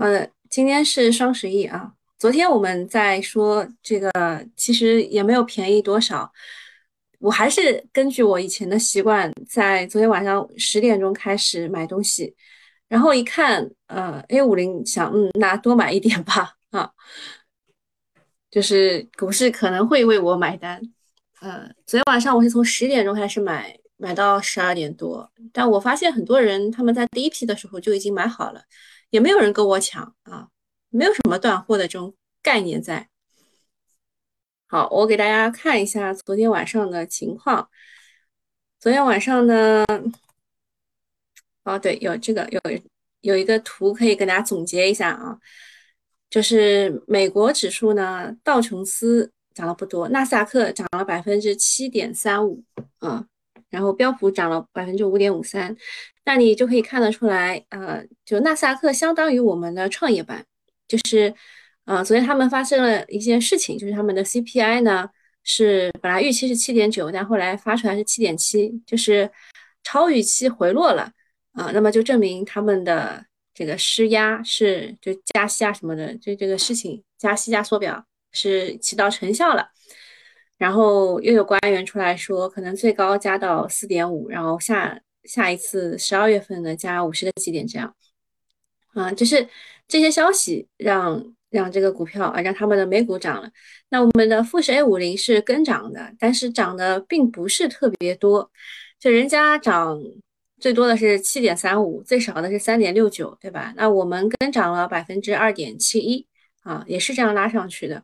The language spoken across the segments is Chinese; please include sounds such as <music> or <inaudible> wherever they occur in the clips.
呃，今天是双十一啊。昨天我们在说这个，其实也没有便宜多少。我还是根据我以前的习惯，在昨天晚上十点钟开始买东西，然后一看，呃，A 五零，想，嗯，那多买一点吧，啊，就是股市可能会为我买单。呃，昨天晚上我是从十点钟开始买，买到十二点多，但我发现很多人他们在第一批的时候就已经买好了。也没有人跟我抢啊，没有什么断货的这种概念在。好，我给大家看一下昨天晚上的情况。昨天晚上呢，哦对，有这个有有一个图可以跟大家总结一下啊，就是美国指数呢，道琼斯涨了不多，纳斯达克涨了百分之七点三五啊，然后标普涨了百分之五点五三。那你就可以看得出来，呃，就纳斯达克相当于我们的创业板，就是，呃，昨天他们发生了一件事情，就是他们的 CPI 呢是本来预期是七点九，但后来发出来是七点七，就是超预期回落了，啊，那么就证明他们的这个施压是就加息啊什么的，就这个事情加息加缩表是起到成效了，然后又有官员出来说，可能最高加到四点五，然后下。下一次十二月份呢，加五十个基点这样，啊，就是这些消息让让这个股票啊，让他们的美股涨了。那我们的富时 A 五零是跟涨的，但是涨的并不是特别多，就人家涨最多的是七点三五，最少的是三点六九，对吧？那我们跟涨了百分之二点七一，啊，也是这样拉上去的。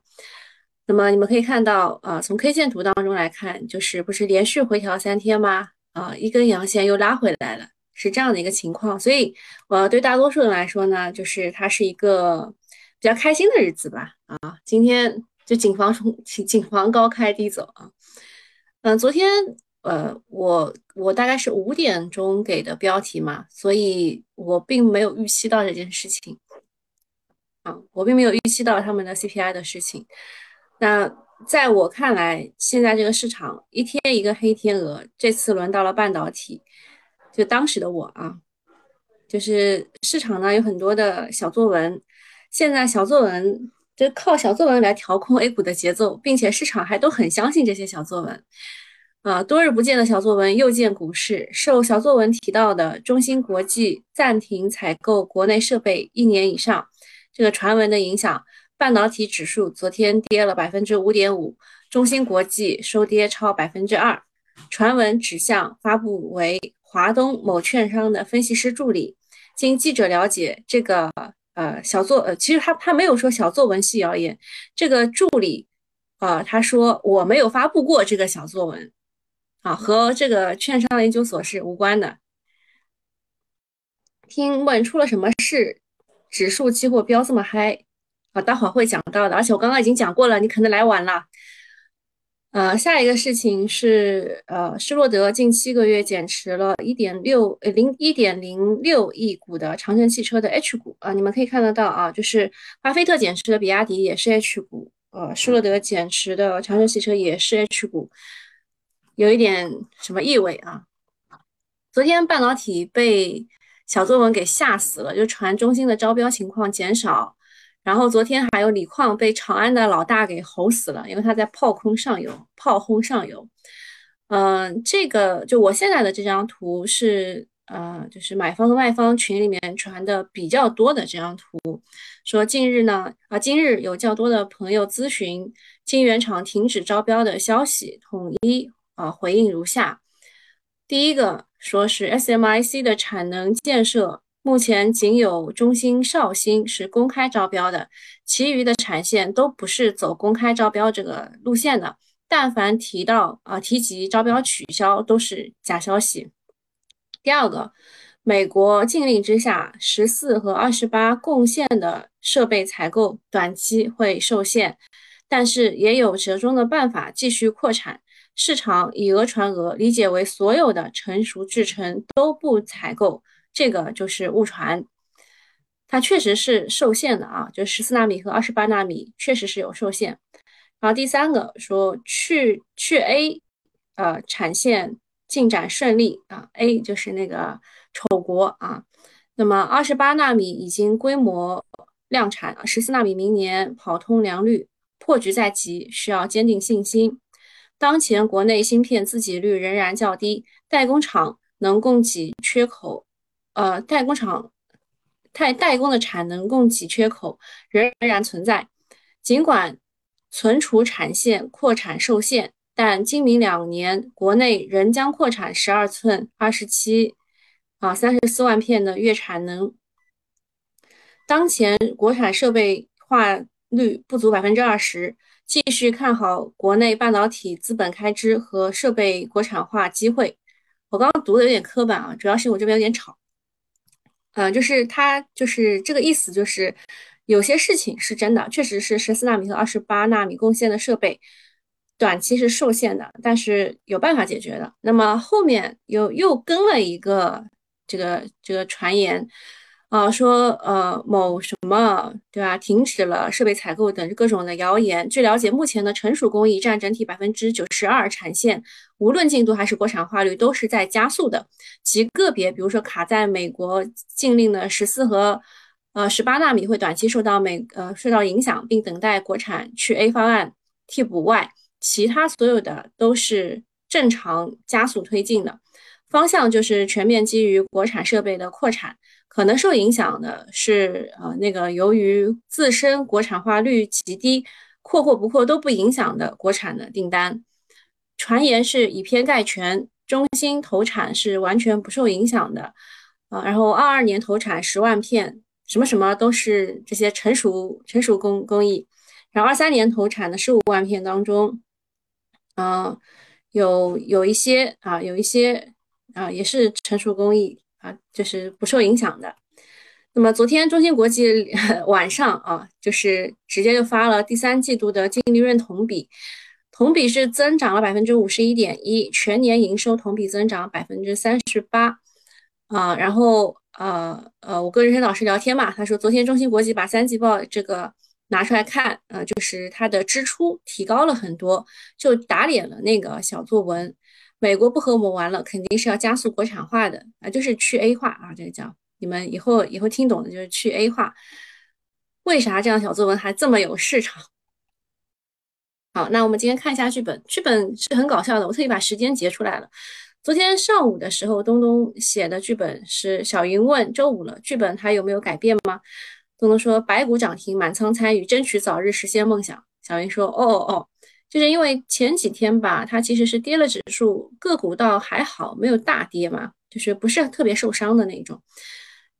那么你们可以看到，啊，从 K 线图当中来看，就是不是连续回调三天吗？啊，一根阳线又拉回来了，是这样的一个情况，所以，呃，对大多数人来说呢，就是它是一个比较开心的日子吧。啊，今天就谨防从谨防高开低走啊。嗯，昨天，呃，我我大概是五点钟给的标题嘛，所以我并没有预期到这件事情。啊，我并没有预期到他们的 CPI 的事情。那。在我看来，现在这个市场一天一个黑天鹅，这次轮到了半导体。就当时的我啊，就是市场呢有很多的小作文，现在小作文就靠小作文来调控 A 股的节奏，并且市场还都很相信这些小作文。啊，多日不见的小作文又见股市，受小作文提到的中芯国际暂停采购国内设备一年以上这个传闻的影响。半导体指数昨天跌了百分之五点五，中芯国际收跌超百分之二。传闻指向发布为华东某券商的分析师助理。经记者了解，这个呃小作呃其实他他没有说小作文系谣言，这个助理啊他说我没有发布过这个小作文啊，和这个券商研究所是无关的。听问出了什么事？指数期货飙这么嗨？啊，待会儿会讲到的，而且我刚刚已经讲过了，你可能来晚了。呃，下一个事情是，呃，施洛德近七个月减持了一点六呃零一点零六亿股的长城汽车的 H 股啊，你们可以看得到啊，就是巴菲特减持的比亚迪也是 H 股，呃，施洛德减持的长城汽车也是 H 股，有一点什么意味啊？昨天半导体被小作文给吓死了，就传中芯的招标情况减少。然后昨天还有锂矿被长安的老大给吼死了，因为他在炮轰上游、炮轰上游。嗯，这个就我现在的这张图是，呃，就是买方和卖方群里面传的比较多的这张图，说近日呢，啊，今日有较多的朋友咨询晶圆厂停止招标的消息，统一啊回应如下：第一个说是 SMIC 的产能建设。目前仅有中兴、绍兴是公开招标的，其余的产线都不是走公开招标这个路线的。但凡提到啊提及招标取消，都是假消息。第二个，美国禁令之下，十四和二十八贡献的设备采购短期会受限，但是也有折中的办法继续扩产。市场以讹传讹，理解为所有的成熟制程都不采购。这个就是误传，它确实是受限的啊，就十四纳米和二十八纳米确实是有受限。然后第三个说去去 A，呃，产线进展顺利啊，A 就是那个丑国啊。那么二十八纳米已经规模量产啊，十四纳米明年跑通良率，破局在即，需要坚定信心。当前国内芯片自给率仍然较低，代工厂能供给缺口，呃，代工厂代代工的产能供给缺口仍然存在。尽管存储产线扩产受限，但今明两年国内仍将扩产十二寸二十七啊三十四万片的月产能。当前国产设备化率不足百分之二十，继续看好国内半导体资本开支和设备国产化机会。我刚刚读的有点磕板啊，主要是我这边有点吵。嗯，就是他就是这个意思，就是有些事情是真的，确实是十四纳米和二十八纳米贡献的设备短期是受限的，但是有办法解决的。那么后面又又跟了一个这个这个传言。啊，说呃某什么对吧？停止了设备采购等各种的谣言。据了解，目前的成熟工艺占整体百分之九十二产线，无论进度还是国产化率都是在加速的。极个别，比如说卡在美国禁令的十四和呃十八纳米会短期受到美呃受到影响，并等待国产去 A 方案替补外，其他所有的都是正常加速推进的方向，就是全面基于国产设备的扩产。可能受影响的是，呃，那个由于自身国产化率极低，扩或不扩都不影响的国产的订单。传言是以偏概全，中芯投产是完全不受影响的，啊，然后二二年投产十万片，什么什么都是这些成熟成熟工工艺，然后二三年投产的十五万片当中，嗯，有有一些啊，有一些啊，也是成熟工艺。啊，就是不受影响的。那么昨天中芯国际 <laughs> 晚上啊，就是直接就发了第三季度的净利润同比，同比是增长了百分之五十一点一，全年营收同比增长百分之三十八。啊，然后呃呃，我跟任生老师聊天嘛，他说昨天中芯国际把三季报这个拿出来看，呃，就是它的支出提高了很多，就打脸了那个小作文。美国不和我们玩了，肯定是要加速国产化的啊，就是去 A 化啊，这个叫你们以后以后听懂的，就是去 A 化。为啥这样小作文还这么有市场？好，那我们今天看一下剧本，剧本是很搞笑的，我特意把时间截出来了。昨天上午的时候，东东写的剧本是小云问周五了，剧本还有没有改变吗？东东说白股涨停，满仓参与，争取早日实现梦想。小云说哦哦哦。就是因为前几天吧，它其实是跌了指数，个股倒还好，没有大跌嘛，就是不是特别受伤的那种。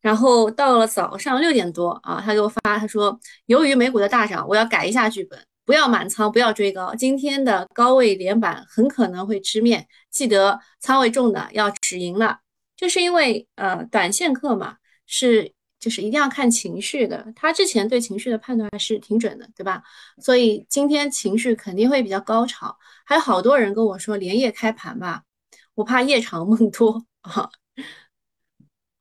然后到了早上六点多啊，他给我发，他说由于美股的大涨，我要改一下剧本，不要满仓，不要追高，今天的高位连板很可能会吃面，记得仓位重的要止盈了。就是因为呃，短线客嘛是。就是一定要看情绪的，他之前对情绪的判断还是挺准的，对吧？所以今天情绪肯定会比较高潮，还有好多人跟我说连夜开盘吧，我怕夜长梦多啊。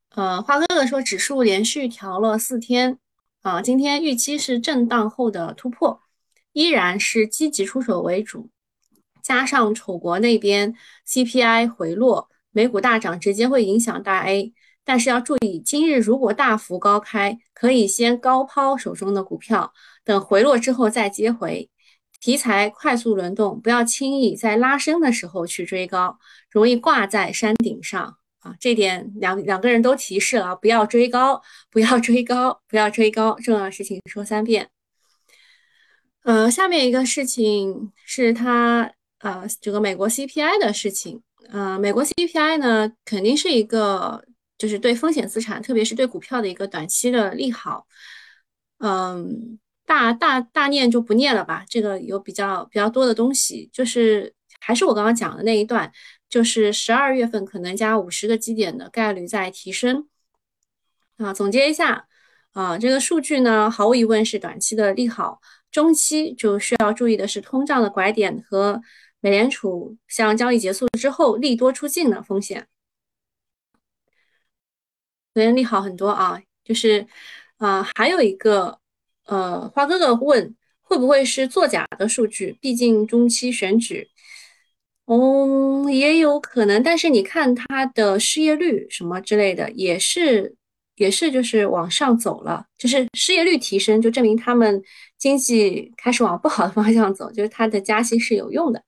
呃，花哥哥说指数连续调了四天啊，今天预期是震荡后的突破，依然是积极出手为主，加上丑国那边 CPI 回落，美股大涨直接会影响大 A。但是要注意，今日如果大幅高开，可以先高抛手中的股票，等回落之后再接回。题材快速轮动，不要轻易在拉升的时候去追高，容易挂在山顶上啊！这点两两个人都提示了，不要追高，不要追高，不要追高。重要的事情说三遍。呃，下面一个事情是它呃这个美国 CPI 的事情。呃，美国 CPI 呢，肯定是一个。就是对风险资产，特别是对股票的一个短期的利好，嗯，大大大念就不念了吧。这个有比较比较多的东西，就是还是我刚刚讲的那一段，就是十二月份可能加五十个基点的概率在提升。啊，总结一下，啊，这个数据呢，毫无疑问是短期的利好，中期就需要注意的是通胀的拐点和美联储向交易结束之后利多出尽的风险。昨天利好很多啊，就是，呃，还有一个，呃，花哥哥问会不会是作假的数据？毕竟中期选举，哦，也有可能。但是你看他的失业率什么之类的，也是也是就是往上走了，就是失业率提升，就证明他们经济开始往不好的方向走，就是他的加息是有用的。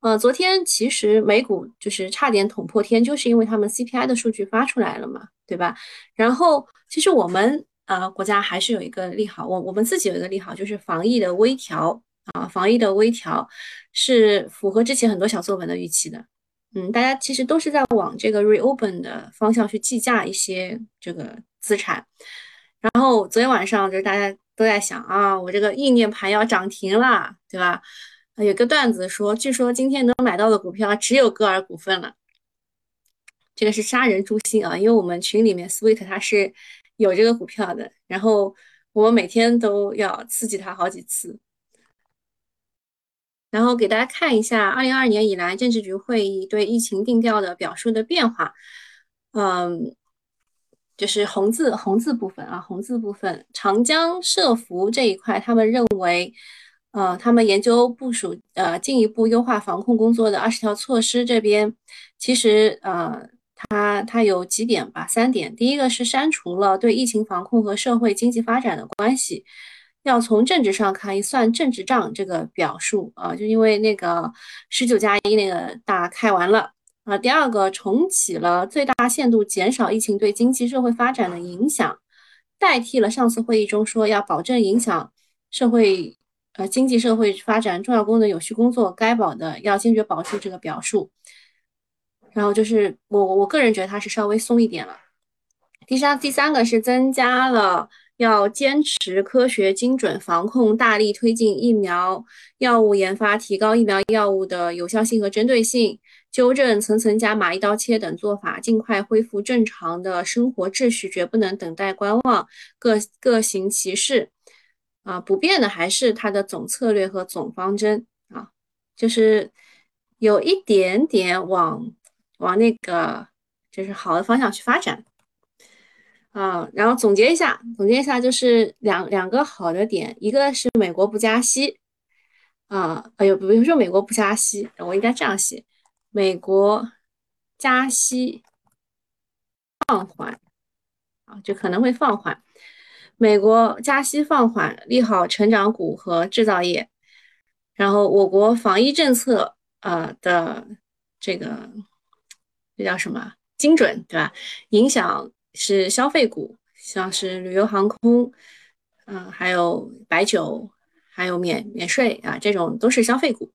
呃，昨天其实美股就是差点捅破天，就是因为他们 CPI 的数据发出来了嘛，对吧？然后其实我们呃国家还是有一个利好，我我们自己有一个利好，就是防疫的微调啊，防疫的微调是符合之前很多小作文的预期的。嗯，大家其实都是在往这个 reopen 的方向去计价一些这个资产。然后昨天晚上就是大家都在想啊，我这个意念盘要涨停了，对吧？有个段子说，据说今天能买到的股票只有歌尔股份了。这个是杀人诛心啊，因为我们群里面 Sweet 它是有这个股票的，然后我每天都要刺激它好几次。然后给大家看一下，二零二二年以来政治局会议对疫情定调的表述的变化。嗯，就是红字红字部分啊，红字部分，长江社服这一块，他们认为，呃，他们研究部署呃进一步优化防控工作的二十条措施这边，其实呃，它它有几点吧，三点。第一个是删除了对疫情防控和社会经济发展的关系。要从政治上看，一算政治账这个表述啊，就因为那个十九加一那个大开完了啊。第二个，重启了最大限度减少疫情对经济社会发展的影响，代替了上次会议中说要保证影响社会呃经济社会发展重要功能有序工作该保的要坚决保住这个表述。然后就是我我个人觉得它是稍微松一点了。第三第三个是增加了。要坚持科学精准防控，大力推进疫苗药物研发，提高疫苗药物的有效性和针对性，纠正层层加码、一刀切等做法，尽快恢复正常的生活秩序，绝不能等待观望，各各行其事。啊，不变的还是它的总策略和总方针啊，就是有一点点往往那个就是好的方向去发展。啊，然后总结一下，总结一下就是两两个好的点，一个是美国不加息，啊，哎呦，比如说美国不加息，我应该这样写，美国加息放缓，啊，就可能会放缓，美国加息放缓，利好成长股和制造业，然后我国防疫政策呃的这个这叫什么精准，对吧？影响。是消费股，像是旅游航空，嗯，还有白酒，还有免免税啊，这种都是消费股。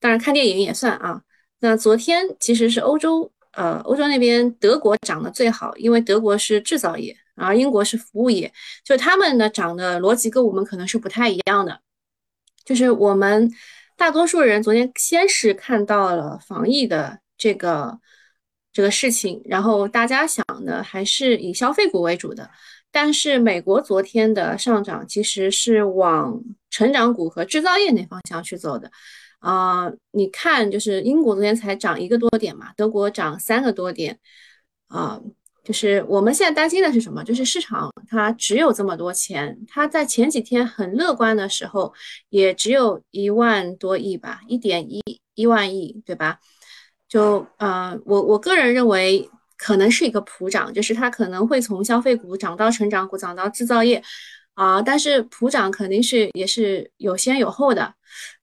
当然，看电影也算啊。那昨天其实是欧洲，呃，欧洲那边德国涨得最好，因为德国是制造业，而英国是服务业，就他们的涨的逻辑跟我们可能是不太一样的。就是我们大多数人昨天先是看到了防疫的这个。这个事情，然后大家想的还是以消费股为主的，但是美国昨天的上涨其实是往成长股和制造业那方向去走的，啊，你看，就是英国昨天才涨一个多点嘛，德国涨三个多点，啊，就是我们现在担心的是什么？就是市场它只有这么多钱，它在前几天很乐观的时候，也只有一万多亿吧，一点一一万亿，对吧？就呃，我我个人认为可能是一个普涨，就是它可能会从消费股涨到成长股，涨到制造业啊。但是普涨肯定是也是有先有后的，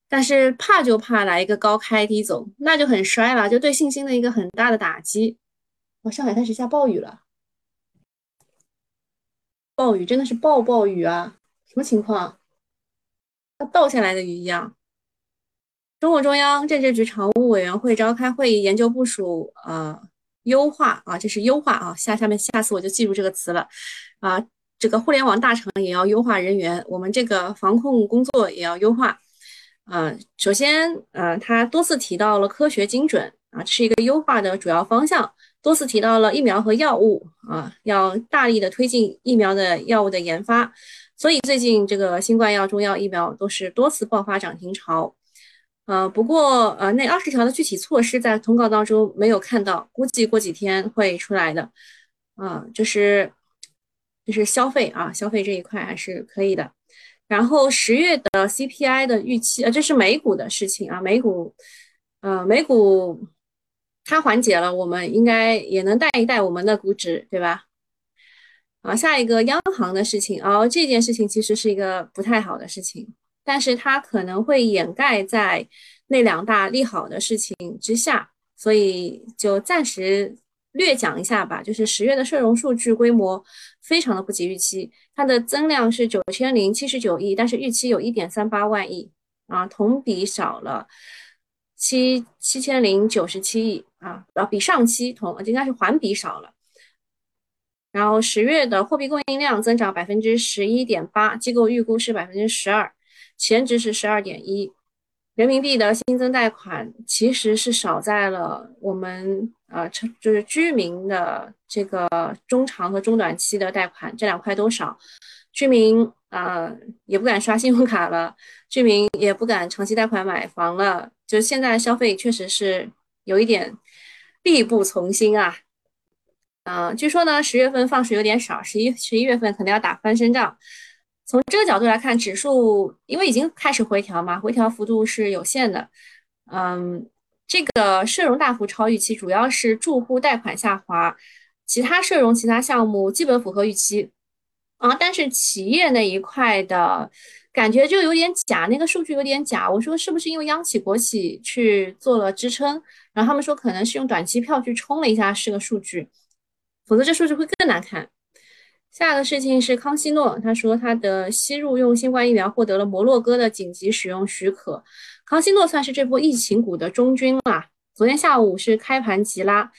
但是怕就怕来一个高开低走，那就很衰了，就对信心的一个很大的打击。上海开始下暴雨了，暴雨真的是暴暴雨啊！什么情况？像倒下来的雨一样。中共中央政治局常务委员会召开会议，研究部署呃优化啊，这是优化啊，下下面下次我就记住这个词了啊。这个互联网大厂也要优化人员，我们这个防控工作也要优化啊。首先呃，他多次提到了科学精准啊，是一个优化的主要方向。多次提到了疫苗和药物啊，要大力的推进疫苗的药物的研发。所以最近这个新冠药、中药疫苗都是多次爆发涨停潮。呃，不过呃，那二十条的具体措施在通告当中没有看到，估计过几天会出来的。啊，就是就是消费啊，消费这一块还是可以的。然后十月的 CPI 的预期，呃，这是美股的事情啊，美股，呃，美股它缓解了，我们应该也能带一带我们的估值，对吧？啊，下一个央行的事情，哦，这件事情其实是一个不太好的事情，但是它可能会掩盖在那两大利好的事情之下，所以就暂时略讲一下吧。就是十月的社融数据规模非常的不及预期，它的增量是九千零七十九亿，但是预期有一点三八万亿啊，同比少了七七千零九十七亿啊，然后，比上期同应该是环比少了。然后十月的货币供应量增长百分之十一点八，机构预估是百分之十二，前值是十二点一。人民币的新增贷款其实是少在了我们呃，就是居民的这个中长和中短期的贷款这两块都少，居民啊也不敢刷信用卡了，居民也不敢长期贷款买房了，就现在消费确实是有一点力不从心啊。嗯，据说呢，十月份放水有点少，十一十一月份可能要打翻身仗。从这个角度来看，指数因为已经开始回调嘛，回调幅度是有限的。嗯，这个社融大幅超预期，主要是住户贷款下滑，其他社融其他项目基本符合预期啊。但是企业那一块的感觉就有点假，那个数据有点假。我说是不是因为央企国企去做了支撑？然后他们说可能是用短期票去冲了一下是个数据。否则这数据会更难看。下一个事情是康希诺，他说他的吸入用新冠疫苗获得了摩洛哥的紧急使用许可。康希诺算是这波疫情股的中军了。昨天下午是开盘急拉，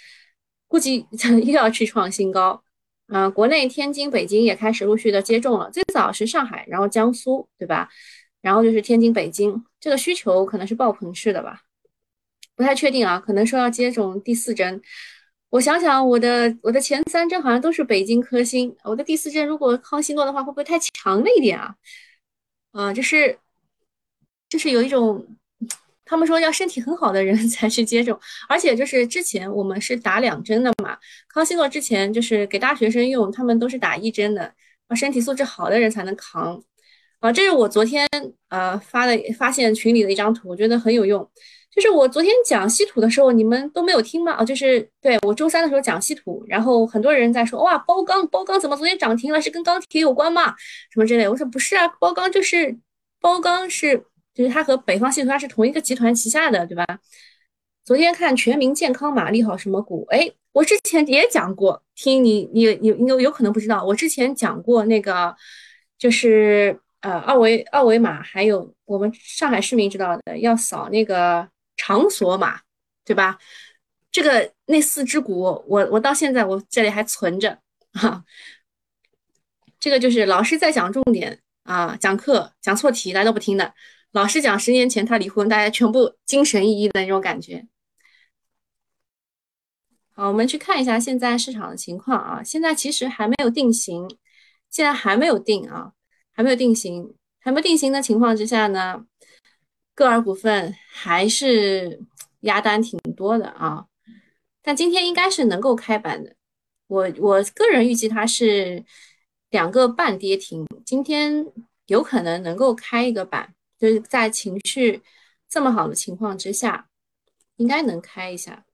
估计 <laughs> 又要去创新高。嗯，国内天津、北京也开始陆续的接种了，最早是上海，然后江苏，对吧？然后就是天津、北京，这个需求可能是爆棚式的吧？不太确定啊，可能说要接种第四针。我想想，我的我的前三针好像都是北京科兴，我的第四针如果康希诺的话，会不会太强了一点啊？啊，就是就是有一种，他们说要身体很好的人 <laughs> 才去接种，而且就是之前我们是打两针的嘛，康希诺之前就是给大学生用，他们都是打一针的，啊，身体素质好的人才能扛。啊，这是我昨天呃发的发现群里的一张图，我觉得很有用。就是我昨天讲稀土的时候，你们都没有听吗？啊，就是对我周三的时候讲稀土，然后很多人在说，哇，包钢，包钢怎么昨天涨停了？是跟钢铁有关吗？什么之类？我说不是啊，包钢就是包钢是，就是它和北方稀土它是同一个集团旗下的，对吧？昨天看全民健康码利好什么股？哎，我之前也讲过，听你你你有有可能不知道，我之前讲过那个，就是呃二维二维码，还有我们上海市民知道的要扫那个。场所码，对吧？这个那四只股，我我到现在我这里还存着哈。这个就是老师在讲重点啊，讲课讲错题大家都不听的。老师讲十年前他离婚，大家全部精神奕奕的那种感觉。好，我们去看一下现在市场的情况啊。现在其实还没有定型，现在还没有定啊，还没有定型，还没定型的情况之下呢？歌尔股份还是压单挺多的啊，但今天应该是能够开板的。我我个人预计它是两个半跌停，今天有可能能够开一个板，就是在情绪这么好的情况之下，应该能开一下。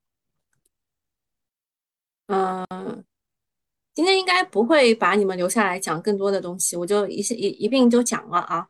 嗯，今天应该不会把你们留下来讲更多的东西，我就一一一并就讲了啊，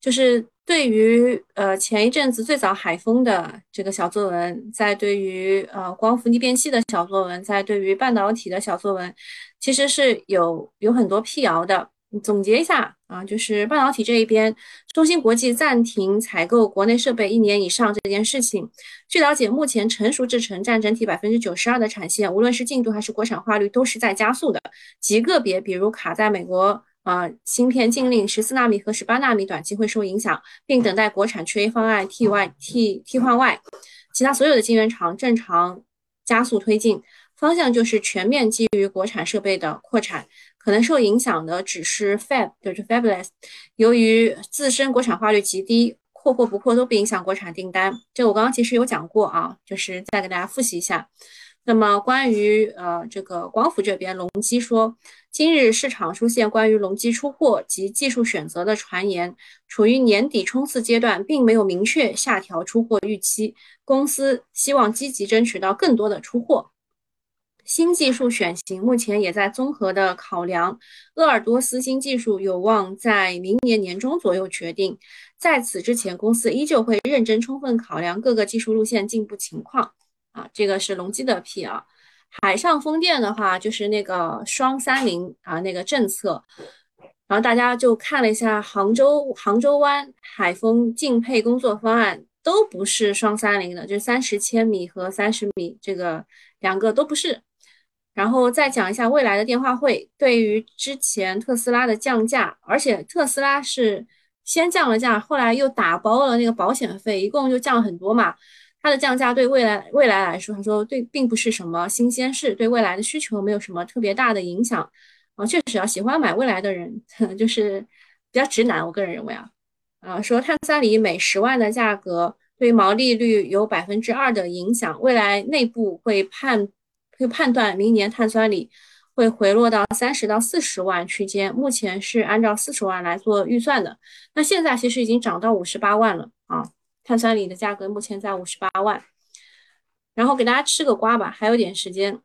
就是。对于呃前一阵子最早海风的这个小作文，在对于呃光伏逆变器的小作文，在对于半导体的小作文，其实是有有很多辟谣的。总结一下啊，就是半导体这一边，中芯国际暂停采购国内设备一年以上这件事情。据了解，目前成熟制程占整体百分之九十二的产线，无论是进度还是国产化率都是在加速的。极个别，比如卡在美国。啊，芯片禁令十四纳米和十八纳米短期会受影响，并等待国产缺 A 方案替外替替换外，其他所有的晶圆厂正常加速推进，方向就是全面基于国产设备的扩产。可能受影响的只是 Fab，就是 Fabless，由于自身国产化率极低，扩或不扩都不影响国产订单。这个我刚刚其实有讲过啊，就是再给大家复习一下。那么关于呃这个光伏这边，隆基说，今日市场出现关于隆基出货及技术选择的传言，处于年底冲刺阶段，并没有明确下调出货预期。公司希望积极争取到更多的出货。新技术选型目前也在综合的考量，鄂尔多斯新技术有望在明年年中左右决定。在此之前，公司依旧会认真充分考量各个技术路线进步情况。啊，这个是隆基的 P 啊。海上风电的话，就是那个双三零啊那个政策。然后大家就看了一下杭州杭州湾海风竞配工作方案，都不是双三零的，就是三十千米和三十米，这个两个都不是。然后再讲一下未来的电话会，对于之前特斯拉的降价，而且特斯拉是先降了价，后来又打包了那个保险费，一共就降了很多嘛。它的降价对未来未来来说，他说对并不是什么新鲜事，对未来的需求没有什么特别大的影响啊。确实啊，喜欢买未来的人 <laughs> 就是比较直男，我个人认为啊，啊说碳酸锂每十万的价格对毛利率有百分之二的影响，未来内部会判。会判断明年碳酸锂会回落到三十到四十万区间，目前是按照四十万来做预算的。那现在其实已经涨到五十八万了啊！碳酸锂的价格目前在五十八万。然后给大家吃个瓜吧，还有点时间。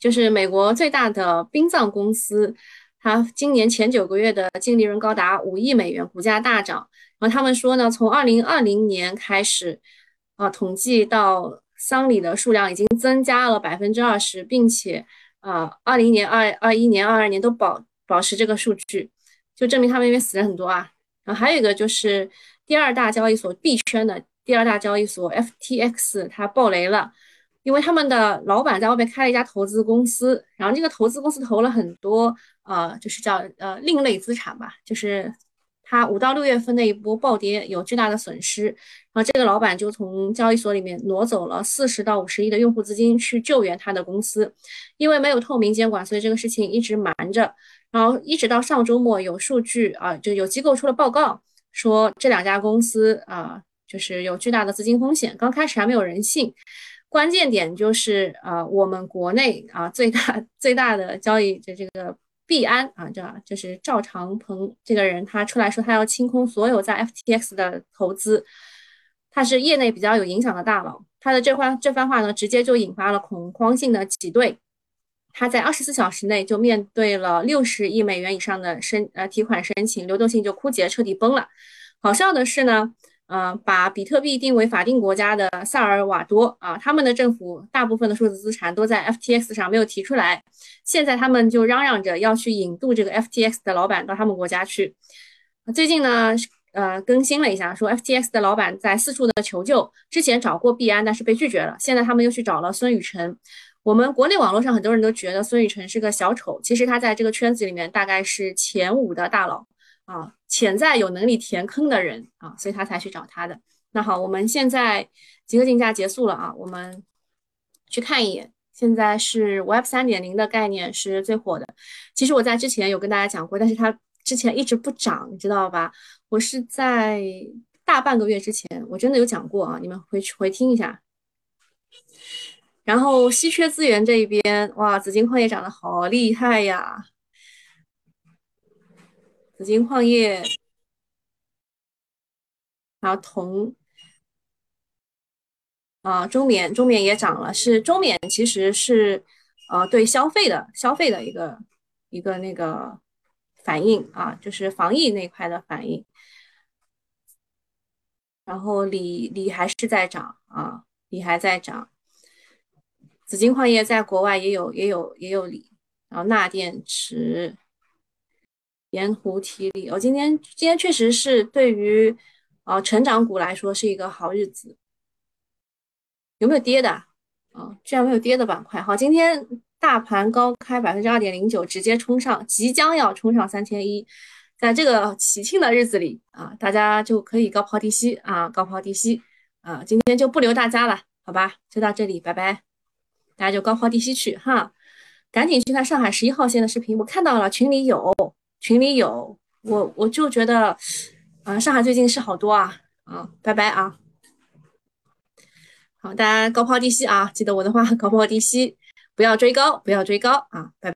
就是美国最大的殡葬公司，它今年前九个月的净利润高达五亿美元，股价大涨。然后他们说呢，从二零二零年开始啊，统计到。丧礼的数量已经增加了百分之二十，并且，呃，二零年、二二一年、二二年都保保持这个数据，就证明他们那边死了很多啊。然后还有一个就是第二大交易所币圈的第二大交易所 FTX，它爆雷了，因为他们的老板在外面开了一家投资公司，然后这个投资公司投了很多，呃，就是叫呃另类资产吧，就是。它五到六月份那一波暴跌有巨大的损失，然后这个老板就从交易所里面挪走了四十到五十亿的用户资金去救援他的公司，因为没有透明监管，所以这个事情一直瞒着。然后一直到上周末有数据啊，就有机构出了报告说这两家公司啊，就是有巨大的资金风险。刚开始还没有人信，关键点就是啊，我们国内啊最大最大的交易的这个。币安啊，这就是赵长鹏这个人，他出来说他要清空所有在 FTX 的投资，他是业内比较有影响的大佬，他的这番这番话呢，直接就引发了恐慌性的挤兑，他在二十四小时内就面对了六十亿美元以上的申呃提款申请，流动性就枯竭，彻底崩了。好笑的是呢。呃，把比特币定为法定国家的萨尔瓦多啊，他们的政府大部分的数字资产都在 FTX 上没有提出来，现在他们就嚷嚷着要去引渡这个 FTX 的老板到他们国家去。最近呢，呃，更新了一下，说 FTX 的老板在四处的求救，之前找过币安，但是被拒绝了，现在他们又去找了孙宇晨。我们国内网络上很多人都觉得孙宇晨是个小丑，其实他在这个圈子里面大概是前五的大佬。啊，潜在有能力填坑的人啊，所以他才去找他的。那好，我们现在集合竞价结束了啊，我们去看一眼。现在是 Web 三点零的概念是最火的。其实我在之前有跟大家讲过，但是它之前一直不涨，你知道吧？我是在大半个月之前，我真的有讲过啊，你们回去回听一下。然后稀缺资源这一边，哇，紫金矿业涨得好厉害呀！紫金矿业，然后铜啊，中缅中缅也涨了，是中缅其实是呃对消费的消费的一个一个那个反应啊，就是防疫那块的反应。然后锂锂还是在涨啊，锂还在涨。紫金矿业在国外也有也有也有锂，然后钠电池。盐湖提锂，我今天今天确实是对于啊成长股来说是一个好日子。有没有跌的？啊，居然没有跌的板块。好，今天大盘高开百分之二点零九，直接冲上，即将要冲上三千一。在这个喜庆的日子里啊，大家就可以高抛低吸啊，高抛低吸啊。今天就不留大家了，好吧？就到这里，拜拜。大家就高抛低吸去哈，赶紧去看上海十一号线的视频，我看到了群里有。群里有我，我就觉得，啊，上海最近是好多啊，啊，拜拜啊，好，大家高抛低吸啊，记得我的话，高抛低吸，不要追高，不要追高啊，拜。